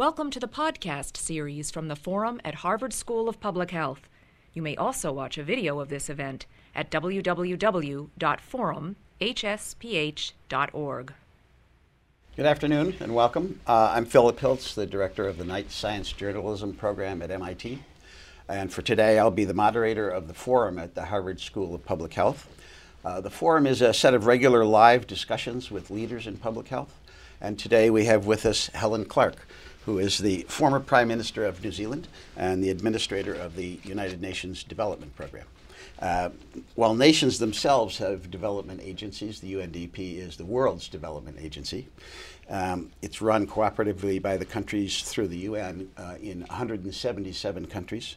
Welcome to the podcast series from the Forum at Harvard School of Public Health. You may also watch a video of this event at www.forumhsph.org. Good afternoon and welcome. Uh, I'm Philip Hilts, the director of the Knight Science Journalism program at MIT. And for today, I'll be the moderator of the forum at the Harvard School of Public Health. Uh, the forum is a set of regular live discussions with leaders in public health. And today we have with us Helen Clark, who is the former Prime Minister of New Zealand and the administrator of the United Nations Development Program. Uh, while nations themselves have development agencies, the UNDP is the world's development agency. Um, it's run cooperatively by the countries through the UN uh, in 177 countries.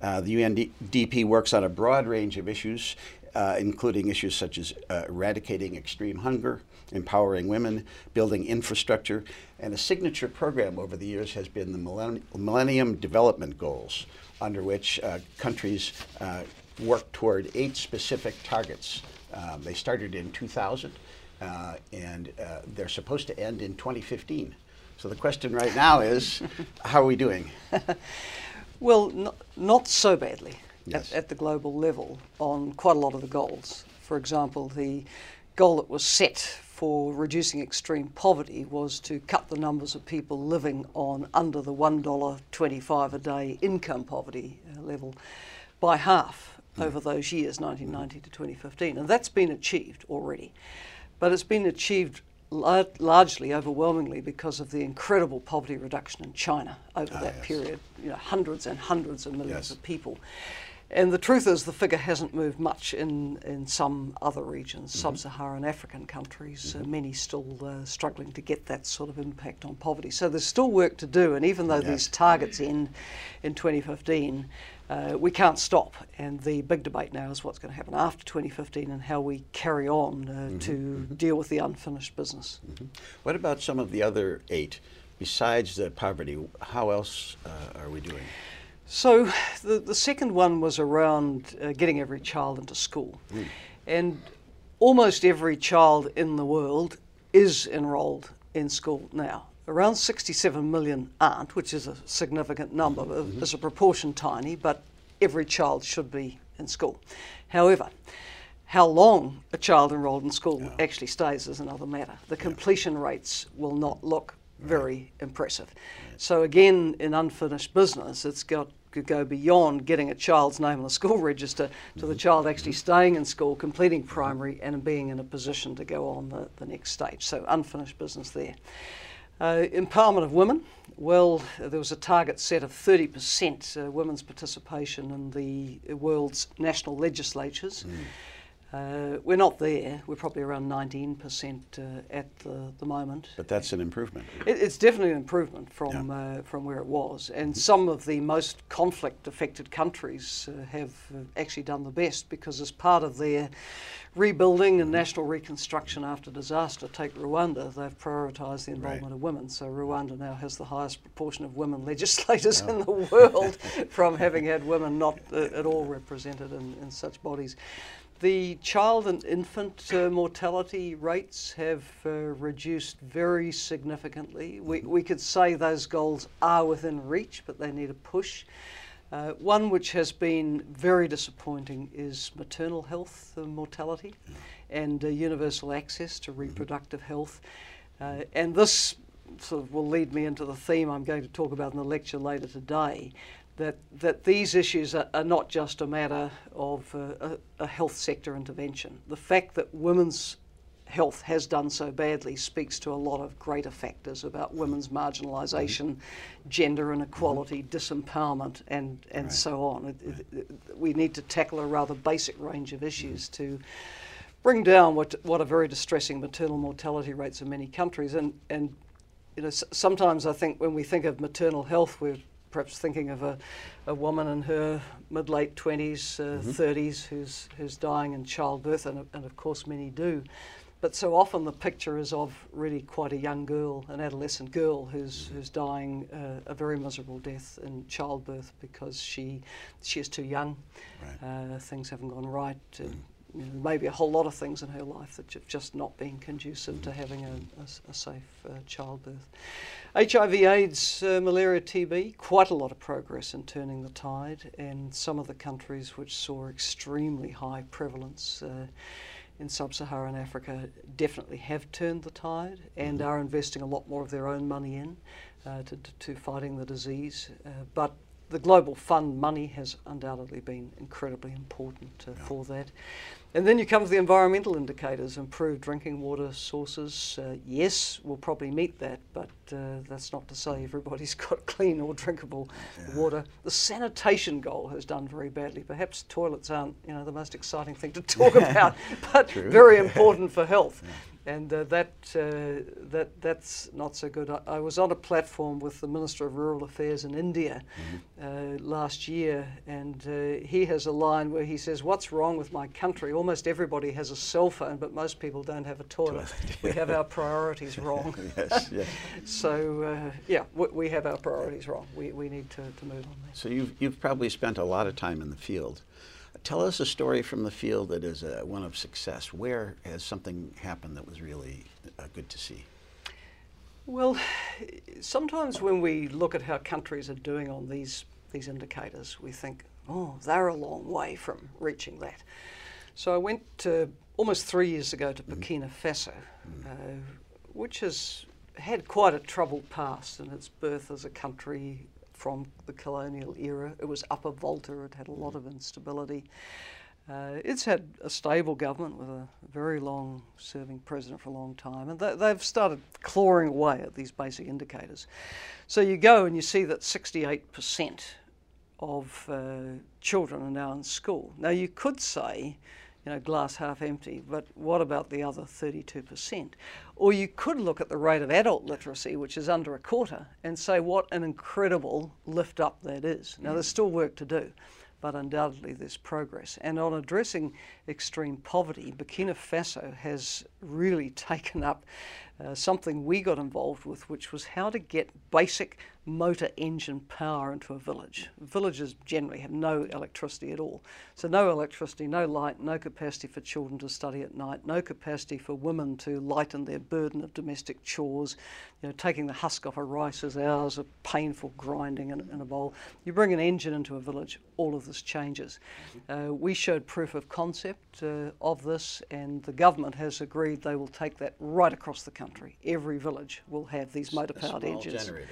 Uh, the UNDP works on a broad range of issues, uh, including issues such as uh, eradicating extreme hunger, empowering women, building infrastructure, and a signature program over the years has been the Millennium Development Goals, under which uh, countries uh, work toward eight specific targets. Um, they started in 2000, uh, and uh, they're supposed to end in 2015. So the question right now is, how are we doing? well, not, not so badly yes. at, at the global level on quite a lot of the goals. For example, the goal that was set for reducing extreme poverty was to cut the numbers of people living on under the $1.25 a day income poverty uh, level by half mm. over those years, 1990 to 2015. And that's been achieved already. But it's been achieved lar- largely, overwhelmingly, because of the incredible poverty reduction in China over ah, that yes. period. You know, hundreds and hundreds of millions yes. of people. And the truth is, the figure hasn't moved much in, in some other regions, mm-hmm. sub Saharan African countries, mm-hmm. uh, many still uh, struggling to get that sort of impact on poverty. So there's still work to do, and even though yes. these targets end in 2015, uh, we can't stop. And the big debate now is what's going to happen after 2015 and how we carry on uh, mm-hmm. to mm-hmm. deal with the unfinished business. Mm-hmm. What about some of the other eight? Besides the poverty, how else uh, are we doing? So the, the second one was around uh, getting every child into school. Mm. And almost every child in the world is enrolled in school now. Around 67 million aren't, which is a significant number. Mm-hmm. As a proportion, tiny, but every child should be in school. However, how long a child enrolled in school yeah. actually stays is another matter. The completion yeah. rates will not look very right. impressive. Right. So again, in unfinished business, it's got to go beyond getting a child's name on the school register to the child actually staying in school, completing primary, and being in a position to go on the, the next stage. So unfinished business there. Uh, empowerment of women. Well, there was a target set of 30% uh, women's participation in the world's national legislatures. Mm. Uh, we're not there. We're probably around 19% uh, at the, the moment. But that's an improvement. It, it's definitely an improvement from Yeah. uh, from where it was. And some of the most conflict-affected countries uh, have uh, actually done the best because as part of their rebuilding and national reconstruction after disaster, take Rwanda, they've prioritised the involvement Right. of women. So Rwanda now has the highest proportion of women legislators in the world from having had women not uh, at all represented in, in such bodies. The child and infant uh, mortality rates have uh, reduced very significantly. We, we could say those goals are within reach, but they need a push. Uh, one which has been very disappointing is maternal health uh, mortality and uh, universal access to reproductive health. Uh, and this sort of will lead me into the theme I'm going to talk about in the lecture later today that, that these issues are, are not just a matter of uh, a, a health sector intervention. The fact that women's health has done so badly speaks to a lot of greater factors about women's marginalisation, gender inequality, disempowerment, and, and Right. so on. It- it- it- we need to tackle a rather basic range of issues to bring down what, what are very distressing maternal mortality rates in many countries. And, and you know, s- sometimes I think when we think of maternal health, we're perhaps thinking of a, a woman in her mid late 20s, uh, 30s who's, who's dying in childbirth, and, and of course many do. But so often the picture is of really quite a young girl, an adolescent girl who's, who's dying uh, a very miserable death in childbirth because she, she is too young. Right. Uh, things haven't gone right. Uh, you know, maybe a whole lot of things in her life that have just not been conducive to having a, a, a safe uh, childbirth. HIV, AIDS, uh, malaria, TB, quite a lot of progress in turning the tide, and some of the countries which saw extremely high prevalence. Uh, in sub Saharan Africa definitely have turned the tide and mm-hmm. are investing a lot more of their own money in uh, to, to, fighting the disease. Uh, but the Global Fund money has undoubtedly been incredibly important uh, yeah. for that. And then you come to the environmental indicators, improved drinking water sources. Uh, yes, we'll probably meet that, but uh, that's not to say everybody's got clean or drinkable yeah. water. The sanitation goal has done very badly. Perhaps toilets aren't, you know, the most exciting thing to talk about, but True. very important for health. Yeah and uh, that uh, that that's not so good. I, I, was on a platform with the Minister of Rural Affairs in India mm-hmm. uh, last year, and uh, he has a line where he says, "What's wrong with my country? Almost everybody has a cell phone, but most people don't have a toilet. we have our priorities wrong." yes, yeah. so uh, yeah, we, we, have our priorities wrong. We, we need to, to move on. That. So you've you've probably spent a lot of time in the field. Tell us a story from the field that is a, one of success. Where has something happened that was really uh, good to see? Well, sometimes when we look at how countries are doing on these these indicators, we think, oh, they're a long way from reaching that. So I went to, almost three years ago to mm-hmm. Burkina Faso, mm. uh, which has had quite a troubled past in its birth as a country from the colonial era. It was Upper Volta, it had a lot of instability. Uh, it's had a stable government with a very long serving president for a long time, and they, have started clawing away at these basic indicators. So you go and you see that 68% of uh, children are now in school. Now you could say you know, glass half empty, but what about the other 32%? Or you could look at the rate of adult literacy, which is under a quarter, and say what an incredible lift up that is. Now, there's still work to do, but undoubtedly there's progress. And on addressing extreme poverty, Burkina Faso has really taken up uh, something we got involved with, which was how to get basic motor engine power into a village. Villages generally have no electricity at all. So, no electricity, no light, no capacity for children to study at night, no capacity for women to lighten their burden of domestic chores. You know, taking the husk off a rice is hours of painful grinding in, in a bowl. You bring an engine into a village, all of this changes. Uh, we showed proof of concept uh, of this, and the government has agreed they will take that right across the country. Every village will have these motor powered engines. Generator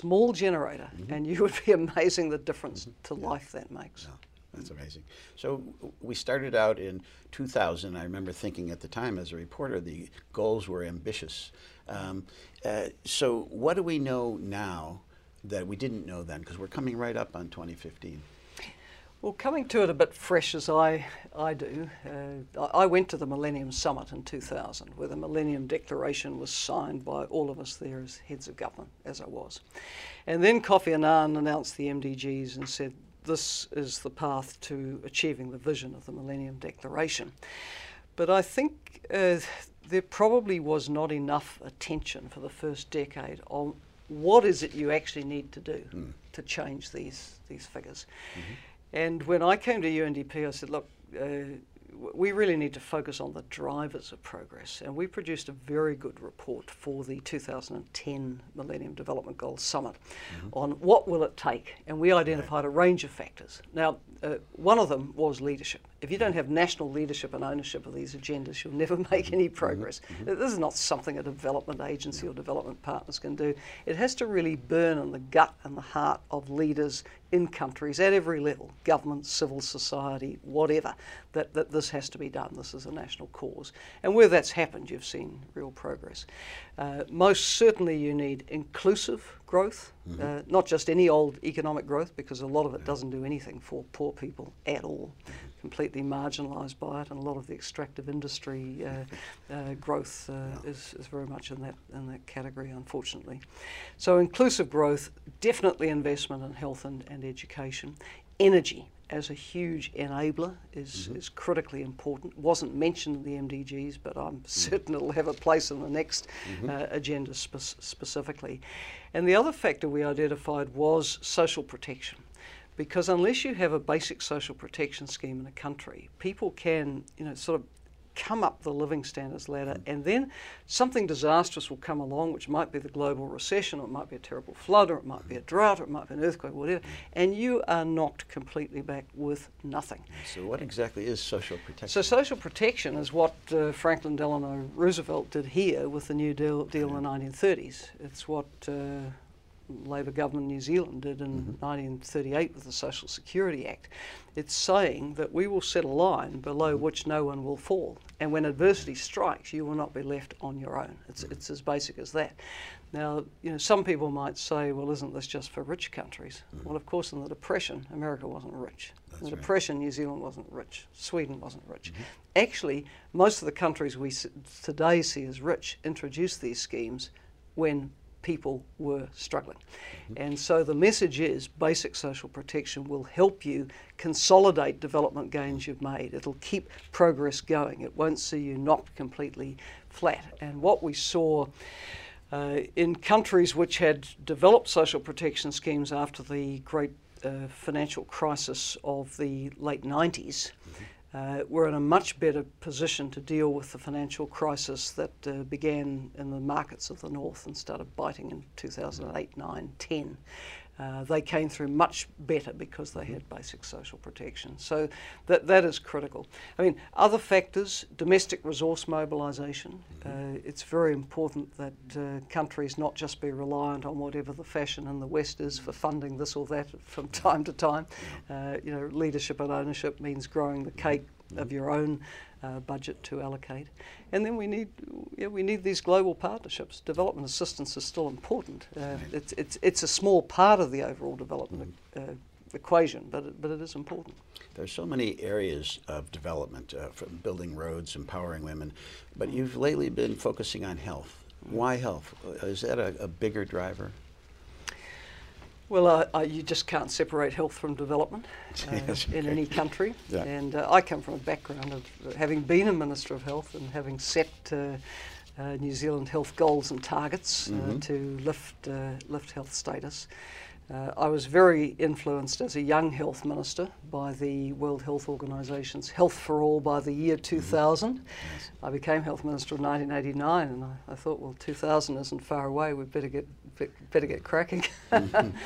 small generator, mm-hmm. and you would be amazing the difference mm-hmm. to yeah. life that makes. Yeah. That's amazing. So we started out in 2000. I remember thinking at the time as a reporter, the goals were ambitious. Um, uh, so what do we know now that we didn't know then? Because we're coming right up on 2015. Well, coming to it a bit fresh as I, I do, uh, I went to the Millennium Summit in 2000, where the Millennium Declaration was signed by all of us there as heads of government, as I was. And then Kofi Annan announced the MDGs and said, this is the path to achieving the vision of the Millennium Declaration. But I think uh, there probably was not enough attention for the first decade on what is it you actually need to do mm. to change these, these figures. Mm-hmm. And when I came to UNDP, I said, look, uh, we really need to focus on the drivers of progress. And we produced a very good report for the 2010 Millennium Development Goals Summit mm-hmm. on what will it take. And we identified right. a range of factors. Now, uh, one of them was leadership. If you don't have national leadership and ownership of these agendas, you'll never make any mm-hmm. progress. Mm-hmm. This is not something a development agency or development partners can do. It has to really burn in the gut and the heart of leaders in countries at every level government, civil society, whatever that, that this has to be done. This is a national cause. And where that's happened, you've seen real progress. Uh, most certainly, you need inclusive growth, mm-hmm. uh, not just any old economic growth, because a lot of it doesn't do anything for poor people at all. Completely marginalised by it, and a lot of the extractive industry uh, uh growth uh, is, is very much in that in that category, unfortunately. So inclusive growth, definitely investment in health and, and education, energy as a huge enabler is, mm-hmm. is critically important. Wasn't mentioned in the MDGs, but I'm mm-hmm. certain it'll have a place in the next mm-hmm. uh, agenda spe- specifically. And the other factor we identified was social protection. because unless you have a basic social protection scheme in a country, people can, you know, sort of come up the living standards ladder, and then something disastrous will come along, which might be the global recession, or it might be a terrible flood, or it might be a drought, or it might be an earthquake, whatever, and you are knocked completely back with nothing. So, what exactly is social protection? So, social protection is what uh, Franklin Delano Roosevelt did here with the New Deal, deal in the 1930s. It's what uh, Labor government in New Zealand did in mm-hmm. 1938 with the Social Security Act. It's saying that we will set a line below mm-hmm. which no one will fall, and when adversity strikes, you will not be left on your own. It's, mm-hmm. it's as basic as that. Now, you know, some people might say, well, isn't this just for rich countries? Mm-hmm. Well, of course, in the Depression, America wasn't rich. That's in the right. Depression, New Zealand wasn't rich. Sweden wasn't rich. Mm-hmm. Actually, most of the countries we today see as rich introduced these schemes when people were struggling. Mm-hmm. And so the message is basic social protection will help you consolidate development gains you've made. It'll keep progress going. It won't see you knocked completely flat. And what we saw uh, in countries which had developed social protection schemes after the great uh, financial crisis of the late 90s, mm-hmm uh, we're in a much better position to deal with the financial crisis that uh, began in the markets of the north and started biting in 2008, 9, 10. Uh, they came through much better because they had basic social protection. So that, that is critical. I mean, other factors, domestic resource mobilisation. Uh, it's very important that uh, countries not just be reliant on whatever the fashion in the West is for funding this or that from time to time. Uh, you know, leadership and ownership means growing the cake of your own uh, budget to allocate. And then we need, yeah, we need these global partnerships. Development assistance is still important. Uh, it's, it's, it's a small part of the overall development mm-hmm. uh, equation, but it, but it is important. There are so many areas of development, uh, from building roads, empowering women, but you've lately been focusing on health. Why health? Is that a, a bigger driver? Well, uh, uh, you just can't separate health from development uh, yes, okay. in any country. Yeah. And uh, I come from a background of having been a Minister of Health and having set uh, uh, New Zealand health goals and targets mm-hmm. to lift, lift health status. Uh, I was very influenced as a young health minister by the World Health Organization's Health for All by the year 2000. Mm-hmm. Yes. I became health minister in 1989, and I, I, thought, well, 2000 isn't far away. We'd better get better get cracking. Mm-hmm.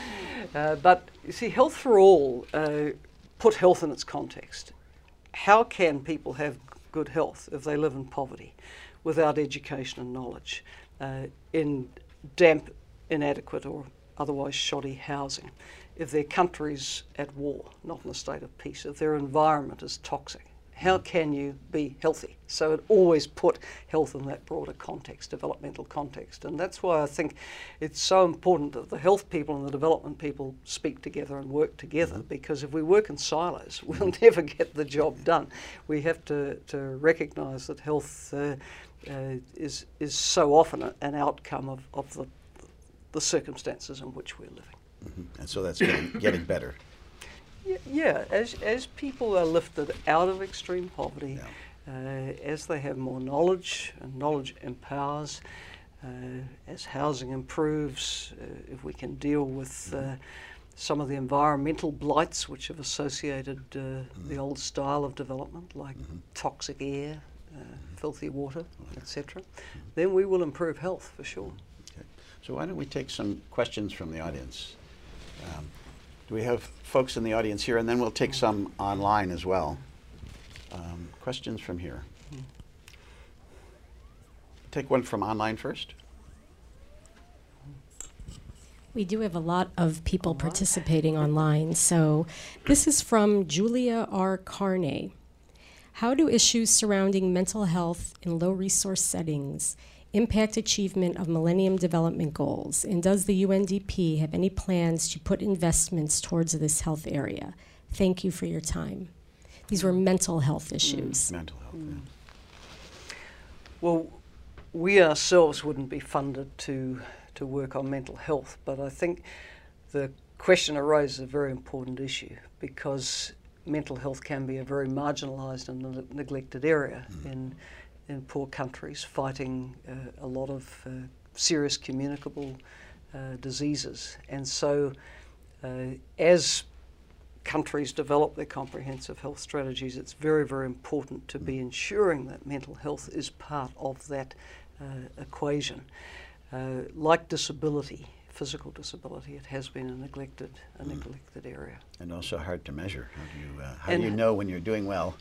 uh, but you see, Health for All uh, put health in its context. How can people have good health if they live in poverty, without education and knowledge, uh, in damp, inadequate, or otherwise shoddy housing, if their country's at war, not in a state of peace, if their environment is toxic, how can you be healthy? So it always put health in that broader context, developmental context. And that's why I think it's so important that the health people and the development people speak together and work together mm-hmm. because if we work in silos, we'll never get the job done. We have to, to recognise that health uh, uh, is, is so often a, an outcome of, of the the circumstances in which we're living. Mm-hmm. And so that's getting, getting better. Yeah, yeah, as, as people are lifted out of extreme poverty, yeah. uh, as they have more knowledge, and knowledge empowers, uh, as housing improves, uh, if we can deal with uh, mm-hmm. some of the environmental blights which have associated uh, mm-hmm. the old style of development, like mm-hmm. toxic air, uh, filthy water, etc., mm-hmm. then we will improve health for sure. So why don't we take some questions from the audience? Um, do we have folks in the audience here? And then we'll take some online as well. Um, questions from here. Take one from online first. We do have a lot of people participating online. So this is from Julia R. Carney. How do issues surrounding mental health in low resource settings impact achievement of Millennium Development Goals? And does the UNDP have any plans to put investments towards this health area? Thank you for your time. These were mental health issues. Mm, mental health. Mm. Well, we ourselves wouldn't be funded to to work on mental health, but I think the question arose a very important issue because mental health can be a very marginalised and neglected area mm. in in poor countries fighting uh, a lot of uh, serious communicable uh, diseases. And so, uh, as countries develop their comprehensive health strategies, it's very, very important to be ensuring that mental health is part of that uh, equation. Uh, like disability, physical disability, it has been a neglected, a Mm. neglected area. And also hard to measure. How do you, uh, how And- do you know when you're doing well?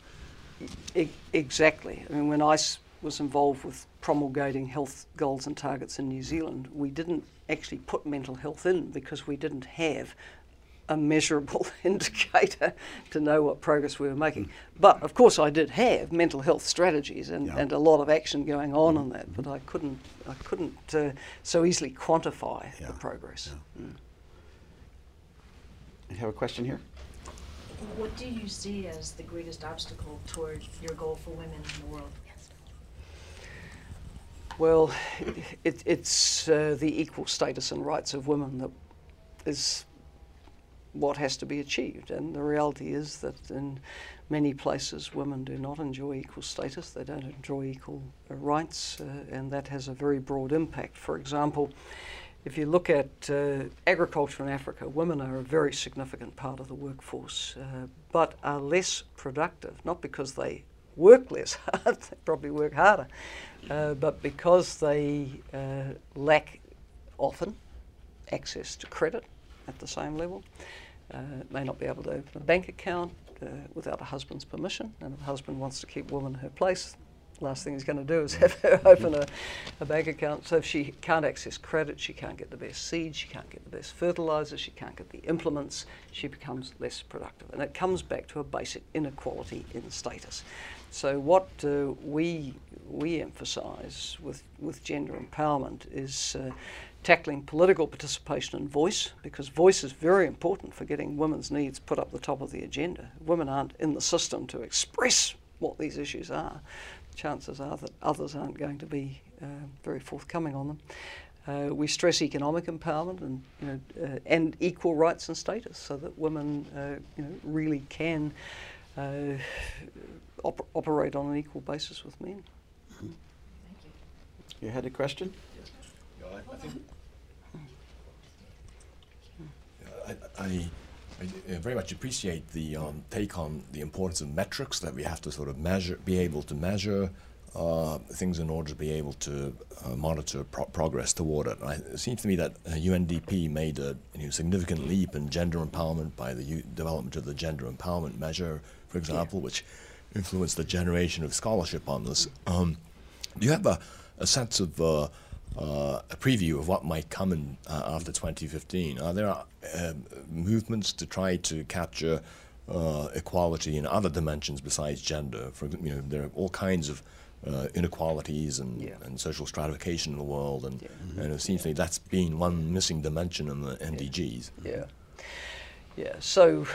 E- exactly. I mean, when I was involved with promulgating health goals and targets in New Zealand, we didn't actually put mental health in because we didn't have a measurable indicator to know what progress we were making. But of course, I did have mental health strategies and, Yeah. and a lot of action going on on that, but I couldn't I couldn't uh, so easily quantify Yeah. the progress. Mm. You have a question here? What do you see as the greatest obstacle toward your goal for women in the world? Well, it, it's uh, the equal status and rights of women that is what has to be achieved. And the reality is that in many places, women do not enjoy equal status, they don't enjoy equal rights, uh, and that has a very broad impact. For example, if you look at uh, agriculture in Africa, women are a very significant part of the workforce, uh, but are less productive, not because they work less hard, they probably work harder, uh, but because they uh, lack often access to credit at the same level, uh, may not be able to open a bank account uh, without a husband's permission, and if a husband wants to keep woman in her place, last thing he's going to do is have her open a, a bank account. So if she can't access credit, she can't get the best seeds, she can't get the best fertilizer, she can't get the implements, she becomes less productive. And it comes back to a basic inequality in status. So what uh, we we emphasise with with gender empowerment is. Uh, tackling political participation and voice, because voice is very important for getting women's needs put up the top of the agenda. Women aren't in the system to express what these issues are. Chances are that others aren't going to be uh, very forthcoming on them. Uh, we stress economic empowerment and you know uh, and equal rights and status, so that women uh, you know really can uh, op- operate on an equal basis with men. Thank You You had a question? Yeah, I, I think I, I, I very much appreciate the um, take on the importance of metrics that we have to sort of measure, be able to measure uh, things in order to be able to uh, monitor pro- progress toward it. I, it seems to me that uh, UNDP made a you know, significant leap in gender empowerment by the U- development of the gender empowerment measure, for example, which influenced the generation of scholarship on this. Um, do you have a, a sense of uh, a preview of what might come in uh, after 2015? Are there uh, movements to try to capture uh, equality in other dimensions besides gender? For ex- you know, there are all kinds of uh, inequalities and, Yeah. and social stratification in the world, and, Yeah. and it seems to me that's been one missing dimension in the MDGs. Yeah. Yeah. So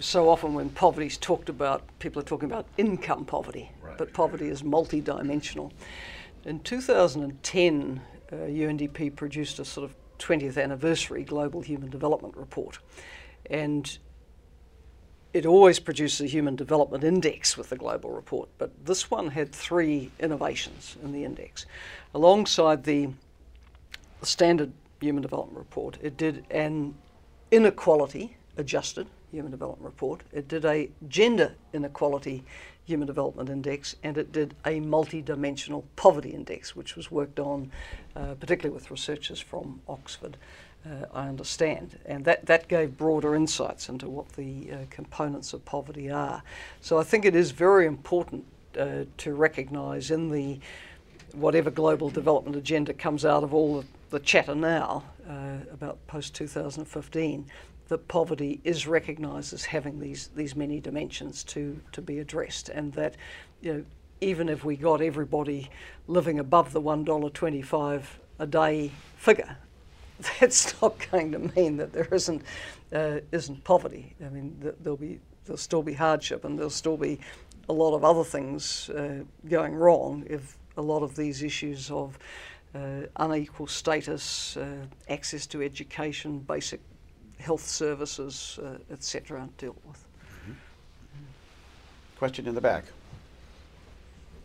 so often when poverty is talked about, people are talking about income poverty, Right. but poverty is multidimensional. In 2010, uh, UNDP produced a sort of 20th anniversary Global Human Development Report, and it always produces a Human Development Index with the global report, but this one had three innovations in the index. Alongside the standard Human Development Report, it did an inequality adjusted Human Development Report, it did a gender inequality Human Development Index, and it did a multi-dimensional poverty index, which was worked on uh, particularly with researchers from Oxford, uh, I understand. And that, that gave broader insights into what the uh, components of poverty are. So I think it is very important uh, to recognise in the whatever global development agenda comes out of all the, the chatter now uh, about post 2015, that poverty is recognised as having these these many dimensions to to be addressed, and that you know even if we got everybody living above the one dollar twenty five a day figure, that's not going to mean that there isn't uh, isn't poverty. I mean th- there'll be there'll still be hardship, and there'll still be a lot of other things uh, going wrong if a lot of these issues of uh, unequal status, uh, access to education, basic health services, uh, etc., aren't dealt with. Question in the back.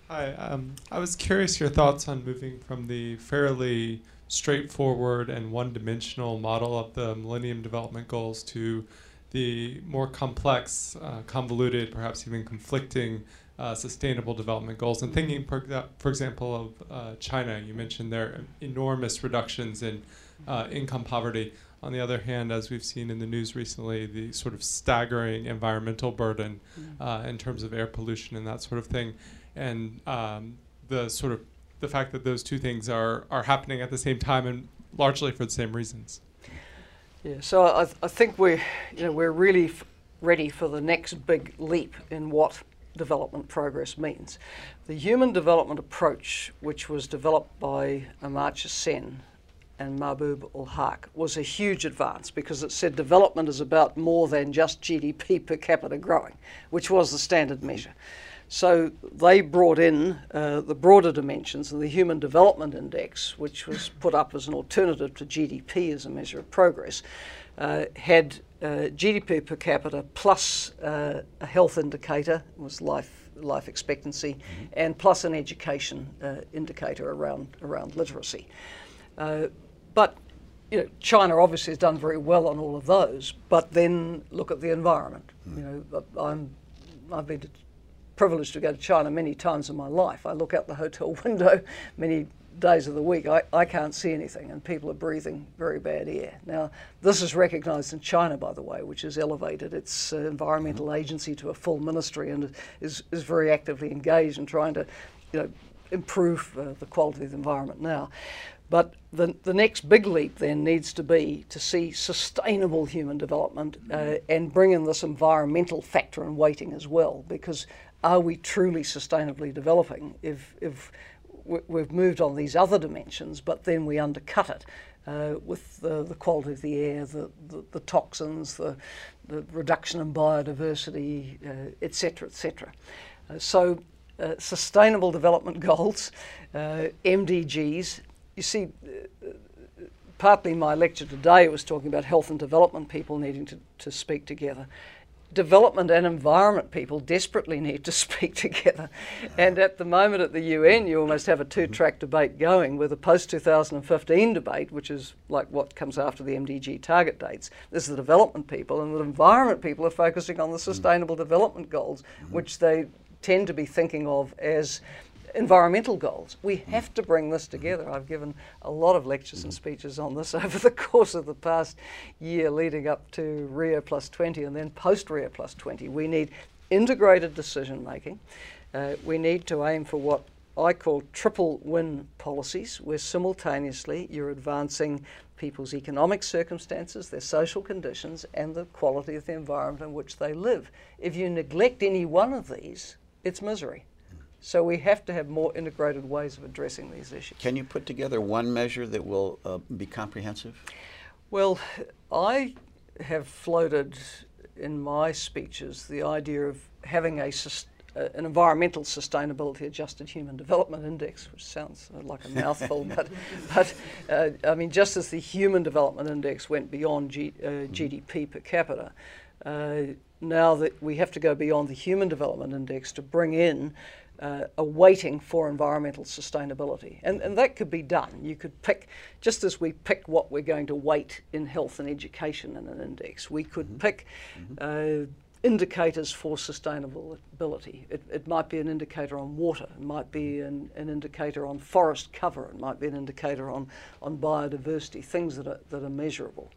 Hi, um, I was curious your thoughts on moving from the fairly straightforward and one-dimensional model of the Millennium Development Goals to the more complex, uh, convoluted, perhaps even conflicting uh, sustainable development goals. And thinking, for, for example, of uh, China, you mentioned their enormous reductions in uh, income poverty. On the other hand, as we've seen in the news recently, the sort of staggering environmental burden Mm. uh, in terms of air pollution and that sort of thing, and um, the sort of the fact that those two things are are happening at the same time and largely for the same reasons. Yeah, so I, I think we're, you know, we're really f- ready for the next big leap in what development progress means. The human development approach, which was developed by Amartya Sen and Mahbub ul Haq, was a huge advance because it said development is about more than just GDP per capita growing, which was the standard measure. So they brought in uh, the broader dimensions and the Human Development Index, which was put up as an alternative to GDP as a measure of progress, uh, had uh, GDP per capita plus uh, a health indicator, was life life expectancy, and plus an education uh, indicator around around literacy. Uh, but you know, China obviously has done very well on all of those. But then look at the environment. You know, I'm I've been privileged to go to China many times in my life. I look out the hotel window many days of the week. I, I can't see anything, and people are breathing very bad air. Now, this is recognised in China, by the way, which has elevated its uh, environmental agency to a full ministry and is, is very actively engaged in trying to, you know, improve uh, the quality of the environment now. But the, the next big leap then needs to be to see sustainable human development uh, and bring in this environmental factor and weighting as well, because are we truly sustainably developing if, if we- we've moved on these other dimensions, but then we undercut it uh, with the, the quality of the air, the, the, the toxins, the, reduction in biodiversity, uh, et cetera, et. Uh, so, uh, sustainable development goals, uh, MDGs. You see, uh, partly my lecture today was talking about health and development people needing to, to speak together. Development and environment people desperately need to speak together. And at the moment at the UN, you almost have a two track debate going with a post 2015 debate, which is like what comes after the MDG target dates. There's the development people, and the environment people are focusing on the sustainable development goals, which they tend to be thinking of as environmental goals. We mm. have to bring this mm-hmm. together. I've given a lot of lectures and mm-hmm. speeches on this over the course of the past year leading up to Rio Plus 20 and then post Rio Plus 20. We need integrated decision making. Uh, we need to aim for what I call triple win policies, where simultaneously you're advancing people's economic circumstances, their social conditions, and the quality of the environment in which they live. If you neglect any one of these, it's misery. So we have to have more integrated ways of addressing these issues. Can you put together one measure that will uh, be comprehensive? Well, I have floated in my speeches the idea of having a uh, an environmental sustainability adjusted human development index, which sounds uh, like a mouthful, but, but uh, I mean, just as the human development index went beyond G- uh, GDP per capita, uh, now that we have to go beyond the human development index to bring in uh, a weighting for environmental sustainability. And, and that could be done. You could pick, just as we pick what we're going to weight in health and education in an index, we could pick uh, indicators for sustainability. It, it might be an indicator on water, it might be an, an indicator on forest cover, it might be an indicator on, on biodiversity, things that are, that are measurable.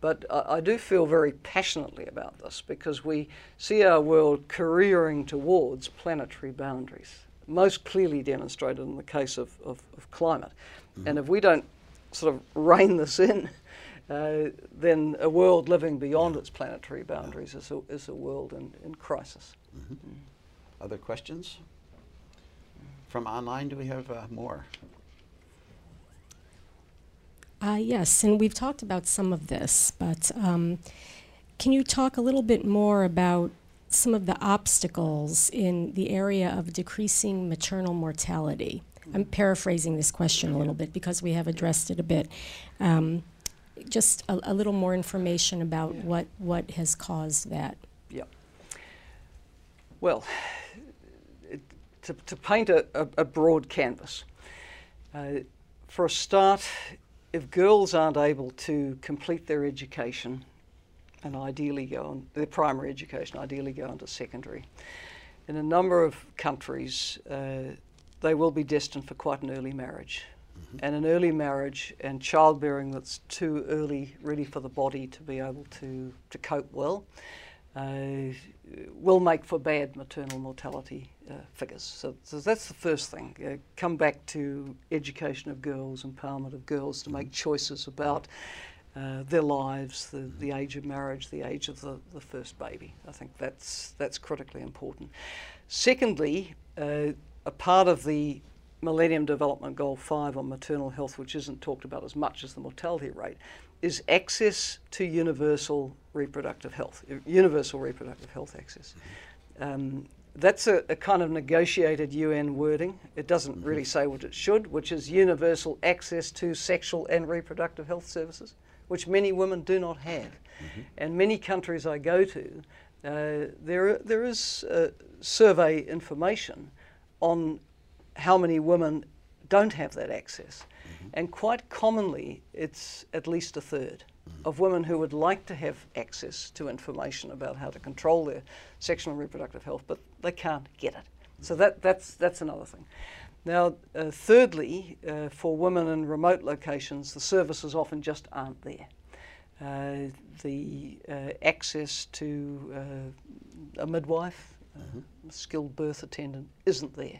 But I, I do feel very passionately about this because we see our world careering towards planetary boundaries, most clearly demonstrated in the case of, of, of climate. And if we don't sort of rein this in, uh, then a world living beyond its planetary boundaries is a, is a world in, in crisis. Other questions? From online, do we have uh, more? Uh, yes, and we've talked about some of this, but um, can you talk a little bit more about some of the obstacles in the area of decreasing maternal mortality? I'm paraphrasing this question a little bit because we have addressed it a bit. Um, just a, a little more information about what, what has caused that. Yep. Well, it, to, to paint a, a, a broad canvas, uh, for a start, if girls aren't able to complete their education and ideally go on their primary education, ideally go on to secondary. In a number of countries, uh, they will be destined for quite an early marriage. And an early marriage and childbearing that's too early, really, for the body to be able to, to cope well, uh, will make for bad maternal mortality uh, figures. So, so that's the first thing. Uh, come back to education of girls, empowerment of girls to make choices about uh, their lives, the, the age of marriage, the age of the, the first baby. I think that's, that's critically important. Secondly, uh, a part of the Millennium Development Goal 5 on maternal health, which isn't talked about as much as the mortality rate, is access to universal reproductive health, universal reproductive health access. Um, that's a, a, kind of negotiated UN wording. It doesn't mm-hmm. really say what it should, which is universal access to sexual and reproductive health services, which many women do not have. Mm-hmm. And many countries I go to, uh, there, there is uh, survey information on how many women don't have that access. Mm-hmm. And quite commonly, it's at least a 3rd mm-hmm. Of women who would like to have access to information about how to control their sexual and reproductive health, but they can't get it. So that, that's, that's another thing. Now, uh, thirdly, uh, for women in remote locations, the services often just aren't there. Uh, the uh, access to uh, a midwife, mm-hmm. skilled birth attendant, isn't there.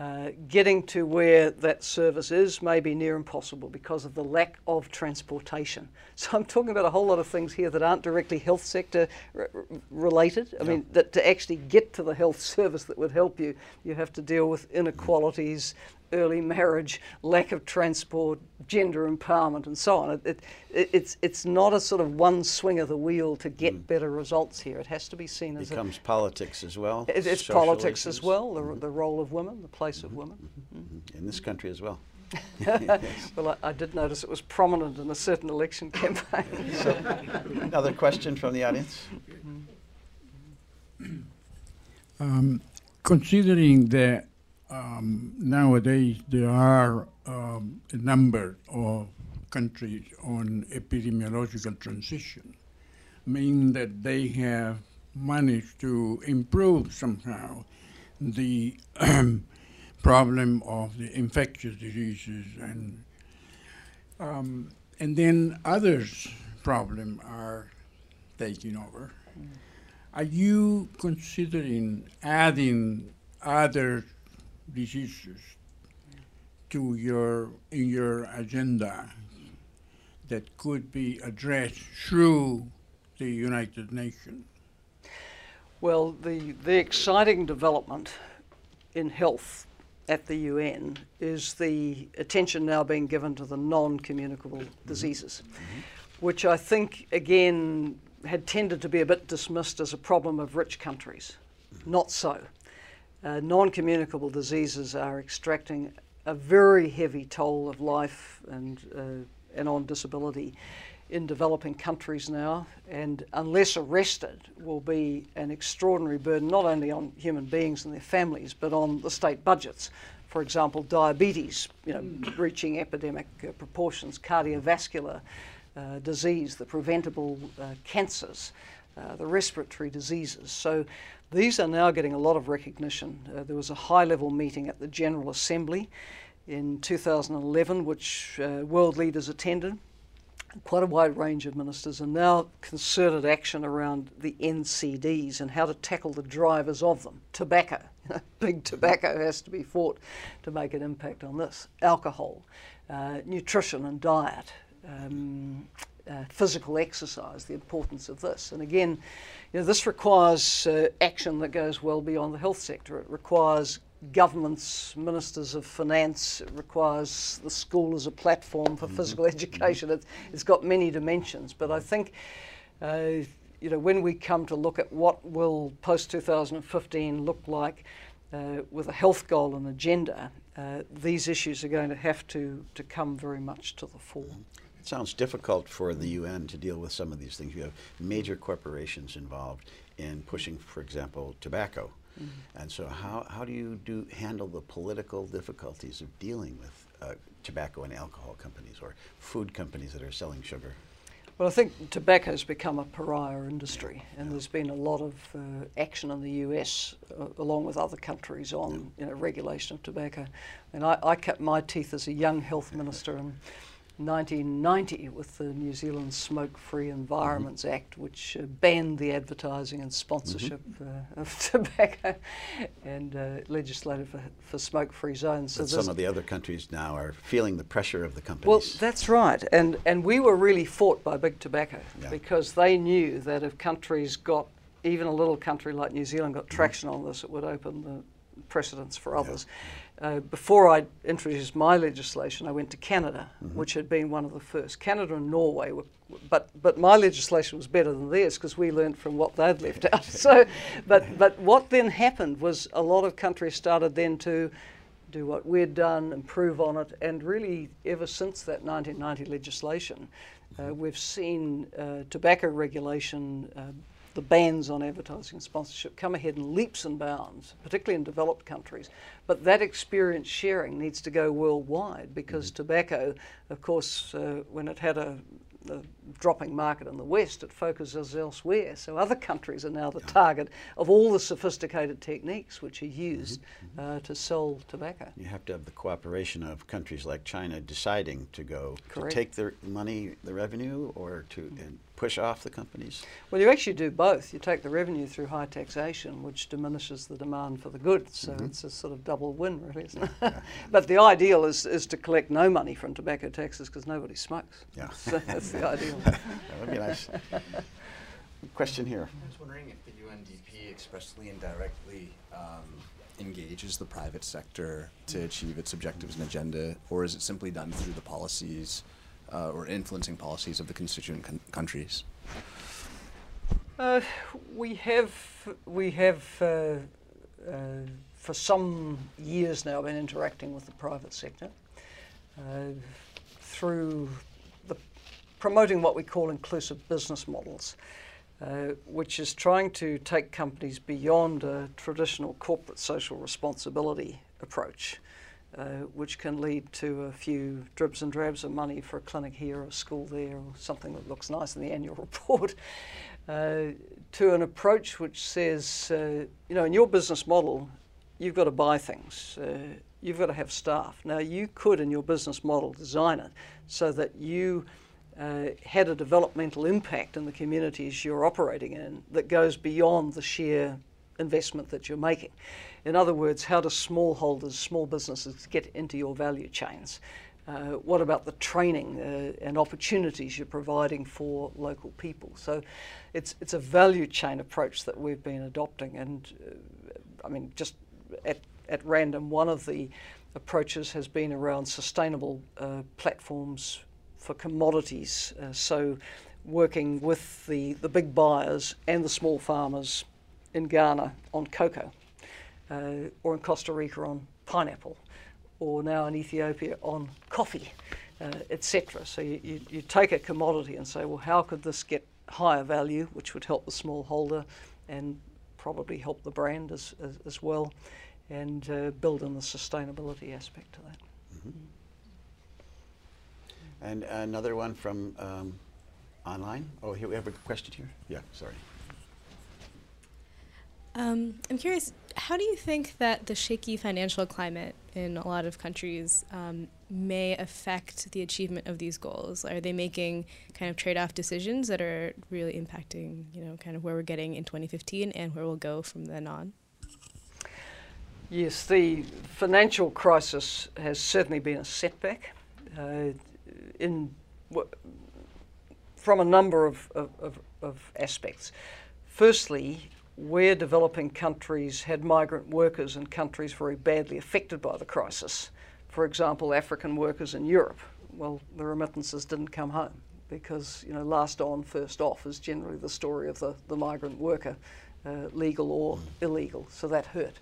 Uh, getting to where that service is may be near impossible because of the lack of transportation. So I'm talking about a whole lot of things here that aren't directly health sector r- related. I yeah. mean, that to actually get to the health service that would help you, you have to deal with inequalities, early marriage, lack of transport, gender empowerment, and so on. It, it, it's, it's not a sort of one swing of the wheel to get mm. better results here. It has to be seen as becomes a, politics as well. It, it's politics issues. as well. The, mm-hmm. the role of women, the place mm-hmm. of women. Mm-hmm. In this country as well. well, I, I, did notice it was prominent in a certain election campaign. so, another question from the audience. Um, considering that um, nowadays there are um, a number of countries on epidemiological transition, meaning that they have managed to improve somehow the problem of the infectious diseases and um, and then others problem are taking over. Mm. Are you considering adding other diseases to your in your agenda that could be addressed through the United Nations? Well, the, the exciting development in health at the UN is the attention now being given to the non communicable mm-hmm. diseases, mm-hmm. which I think, again, had tended to be a bit dismissed as a problem of rich countries. Mm-hmm. Not so uh, non communicable diseases are extracting a very heavy toll of life and, uh, and on disability in developing countries now, and unless arrested, will be an extraordinary burden not only on human beings and their families, but on the state budgets. For example, diabetes, you know, reaching epidemic uh, proportions, cardiovascular uh, disease, the preventable uh, cancers, uh, the respiratory diseases. So these are now getting a lot of recognition. Uh, there was a high level meeting at the General Assembly in 2011, which uh, world leaders attended. Quite a wide range of ministers, and now concerted action around the NCDs and how to tackle the drivers of them. Tobacco, big tobacco has to be fought to make an impact on this. Alcohol, uh, nutrition and diet, um, uh, physical exercise, the importance of this. And again, you know, this requires uh, action that goes well beyond the health sector. It requires governments, ministers of finance, it requires the school as a platform for mm-hmm. physical education. It's, it's got many dimensions, but I think. Uh, you know, when we come to look at what will post 2015 look like uh, with a health goal and agenda, uh, these issues are going to have to, to come very much to the fore. It sounds difficult for the UN to deal with some of these things. You have major corporations involved in pushing, for example, tobacco. Mm-hmm. And so, how, how do you do handle the political difficulties of dealing with uh, tobacco and alcohol companies or food companies that are selling sugar? Well, I think tobacco has become a pariah industry, and there's been a lot of uh, action in the US, uh, along with other countries, on you know, regulation of tobacco. And I, I cut my teeth as a young health minister in 1990 with the New Zealand Smoke Free Environments Mm-hmm. Act, which uh, banned the advertising and sponsorship uh, of tobacco and uh, legislated for, for smoke free zones. This- some of the other countries now are feeling the pressure of the companies. well, that's right, and and we were really fought by big tobacco Yeah. because they knew that if countries got even a little country like New Zealand Mm-hmm. got traction on this, it would open the precedents for others. Uh, before I introduced my legislation, I went to Canada, Mm-hmm. which had been one of the first. Canada and Norway were. But, but my legislation was better than theirs because we learned from what they'd left out. So, but, but what then happened was a lot of countries started then to do what we'd done, improve on it, and really, ever since that 1990 legislation, uh, we've seen uh, tobacco regulation, uh, the bans on advertising and sponsorship come ahead in leaps and bounds, particularly in developed countries. But that experience sharing needs to go worldwide because tobacco, of course, uh, when it had a the dropping market in the West, it focuses elsewhere. So other countries are now the target of all the sophisticated techniques which are used uh, to sell tobacco. You have to have the cooperation of countries like China deciding to go Correct. to take their money, the revenue, or to and push off the companies. Well, you actually do both. You take the revenue through high taxation, which diminishes the demand for the goods. So it's a sort of double win, really, isn't it? but the ideal is, is to collect no money from tobacco taxes because nobody smokes. Yeah. So that's the ideal. That would be nice. Question here. I was wondering if the UNDP expressly and directly um, engages the private sector to achieve its objectives and agenda, or is it simply done through the policies uh, or influencing policies of the constituent con- countries? Uh, we have we have uh, uh, for some years now been interacting with the private sector uh, through the promoting what we call inclusive business models, uh, which is trying to take companies beyond a traditional corporate social responsibility approach. Uh, which can lead to a few dribs and drabs of money for a clinic here or a school there or something that looks nice in the annual report, uh, to an approach which says, uh, you know, in your business model, you've got to buy things, uh, you've got to have staff. Now, you could, in your business model, design it so that you uh, had a developmental impact in the communities you're operating in that goes beyond the sheer investment that you're making. In other words, how do smallholders, small businesses get into your value chains? Uh, what about the training uh, and opportunities you're providing for local people? So it's, it's a value chain approach that we've been adopting. And uh, I mean, just at, at random, one of the approaches has been around sustainable uh, platforms for commodities. Uh, so working with the, the big buyers and the small farmers in Ghana on cocoa, uh, or in Costa Rica on pineapple, or now in Ethiopia on coffee, uh, etc. So you, you, you take a commodity and say, well, how could this get higher value, which would help the smallholder and probably help the brand as, as, as well, and uh, build in the sustainability aspect to that. And another one from um, online. Oh, here we have a question here. Yeah, sorry. Um, I'm curious, how do you think that the shaky financial climate in a lot of countries um, may affect the achievement of these goals? Are they making kind of trade-off decisions that are really impacting, you know, kind of where we're getting in 2015 and where we'll go from then on? Yes, the financial crisis has certainly been a setback uh, in from a number of, of, of, of aspects. Firstly, where developing countries had migrant workers in countries very badly affected by the crisis, for example, African workers in Europe, well, the remittances didn't come home because, you know, last on, first off is generally the story of the, the migrant worker, uh, legal or illegal, so that hurt.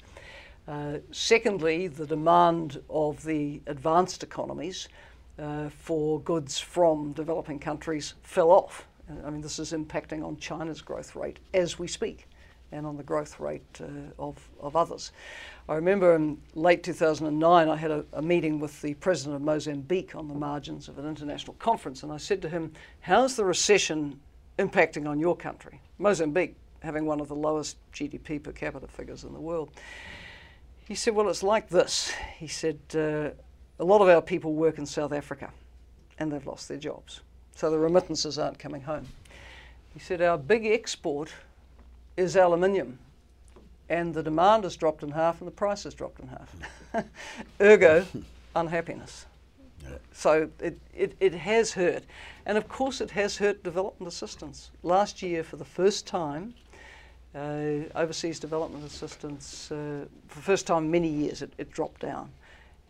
Uh, secondly, the demand of the advanced economies uh, for goods from developing countries fell off. I mean, this is impacting on China's growth rate as we speak. And on the growth rate uh, of, of others. I remember in late 2009, I had a, a, meeting with the president of Mozambique on the margins of an international conference, and I said to him, How's the recession impacting on your country? Mozambique, having one of the lowest GDP per capita figures in the world. He said, Well, it's like this. He said, uh, A lot of our people work in South Africa, and they've lost their jobs. So the remittances aren't coming home. He said, Our big export is aluminium and the demand has dropped in half and the price has dropped in half. Ergo, unhappiness. So it, it, it has hurt. And of course, it has hurt development assistance. Last year, for the first time, uh, overseas development assistance, uh, for the first time in many years, it, it dropped down.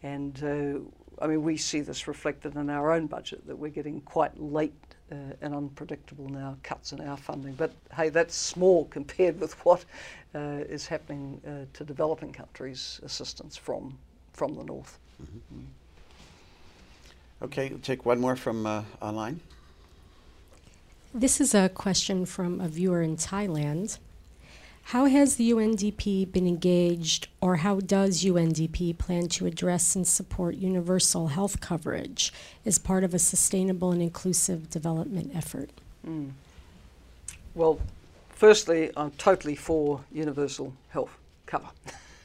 And uh, I mean, we see this reflected in our own budget that we're getting quite late uh, and unpredictable now cuts in our funding. But hey, that's small compared with what uh, is happening uh, to developing countries' assistance from from the north. Mm-hmm. Mm. Okay, we'll take one more from uh, online. This is a question from a viewer in Thailand. How has the UNDP been engaged, or how does UNDP plan to address and support universal health coverage as part of a sustainable and inclusive development effort? Mm. Well, firstly, I'm totally for universal health cover.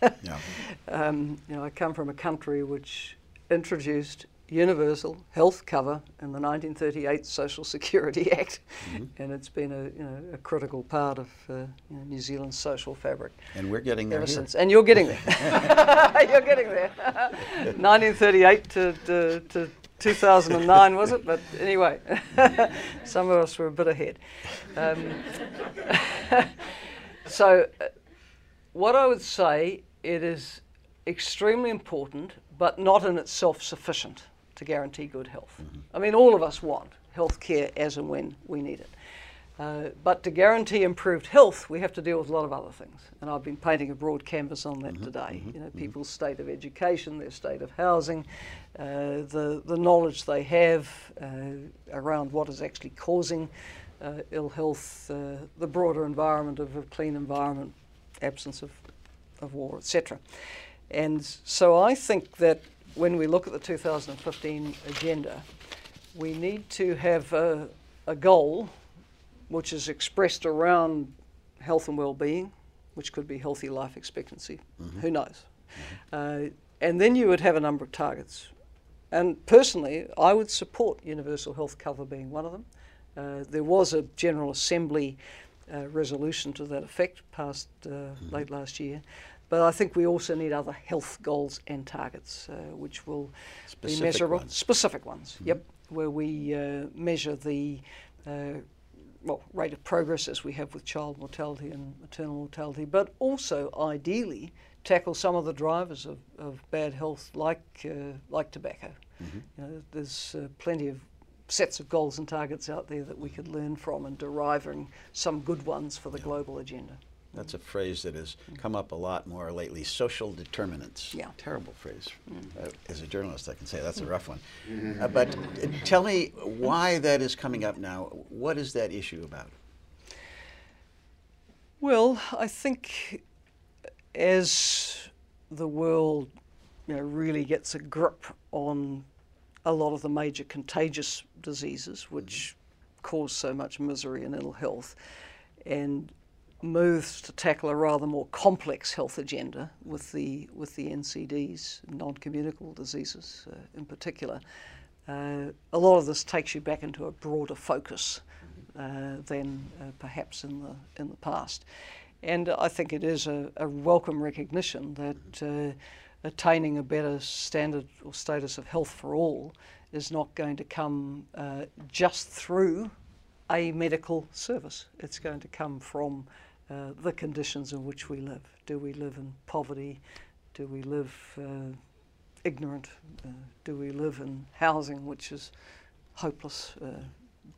yeah. um, you know, I come from a country which introduced universal health cover in the 1938 Social Security Act, mm-hmm. and it's been a, you know, a critical part of uh, you know, New Zealand's social fabric. And we're getting there. Ever since. And you're getting there. you're getting there. 1938 to, to, to 2009, was it? But anyway, some of us were a bit ahead. Um, so, uh, what I would say, it is extremely important, but not in itself sufficient to guarantee good health. Mm-hmm. I mean, all of us want health care as and when we need it. Uh, but to guarantee improved health, we have to deal with a lot of other things. And I've been painting a broad canvas on that mm-hmm, today. Mm-hmm, you know, mm-hmm. people's state of education, their state of housing, uh, the, the knowledge they have uh, around what is actually causing uh, ill health, uh, the broader environment of a clean environment, absence of, of war, etc. And so I think that when we look at the 2015 agenda, we need to have a, a goal which is expressed around health and well-being, which could be healthy life expectancy. Mm-hmm. Who knows? Mm-hmm. Uh, and then you would have a number of targets. And personally, I would support universal health cover being one of them. Uh, there was a General Assembly uh, resolution to that effect passed uh, mm-hmm. late last year. But I think we also need other health goals and targets, uh, which will Specific be measurable. Ones. Specific ones, mm-hmm. yep, where we uh, measure the uh, well, rate of progress as we have with child mortality and maternal mortality, but also ideally tackle some of the drivers of, of bad health, like uh, like tobacco. Mm-hmm. You know, there's uh, plenty of sets of goals and targets out there that we could learn from and deriving some good ones for the yeah. global agenda. That's a phrase that has come up a lot more lately. Social determinants. Yeah. Terrible phrase. Mm. Uh, as a journalist, I can say that's a rough one. Uh, but uh, tell me why that is coming up now. What is that issue about? Well, I think as the world you know, really gets a grip on a lot of the major contagious diseases which mm-hmm. cause so much misery and ill health, and moves to tackle a rather more complex health agenda with the with the NCDs, non-communicable diseases uh, in particular. Uh, a lot of this takes you back into a broader focus uh, than uh, perhaps in the in the past, and I think it is a, a welcome recognition that uh, attaining a better standard or status of health for all is not going to come uh, just through a medical service. It's going to come from uh, the conditions in which we live. Do we live in poverty? Do we live uh, ignorant? Uh, do we live in housing which is hopeless? Uh,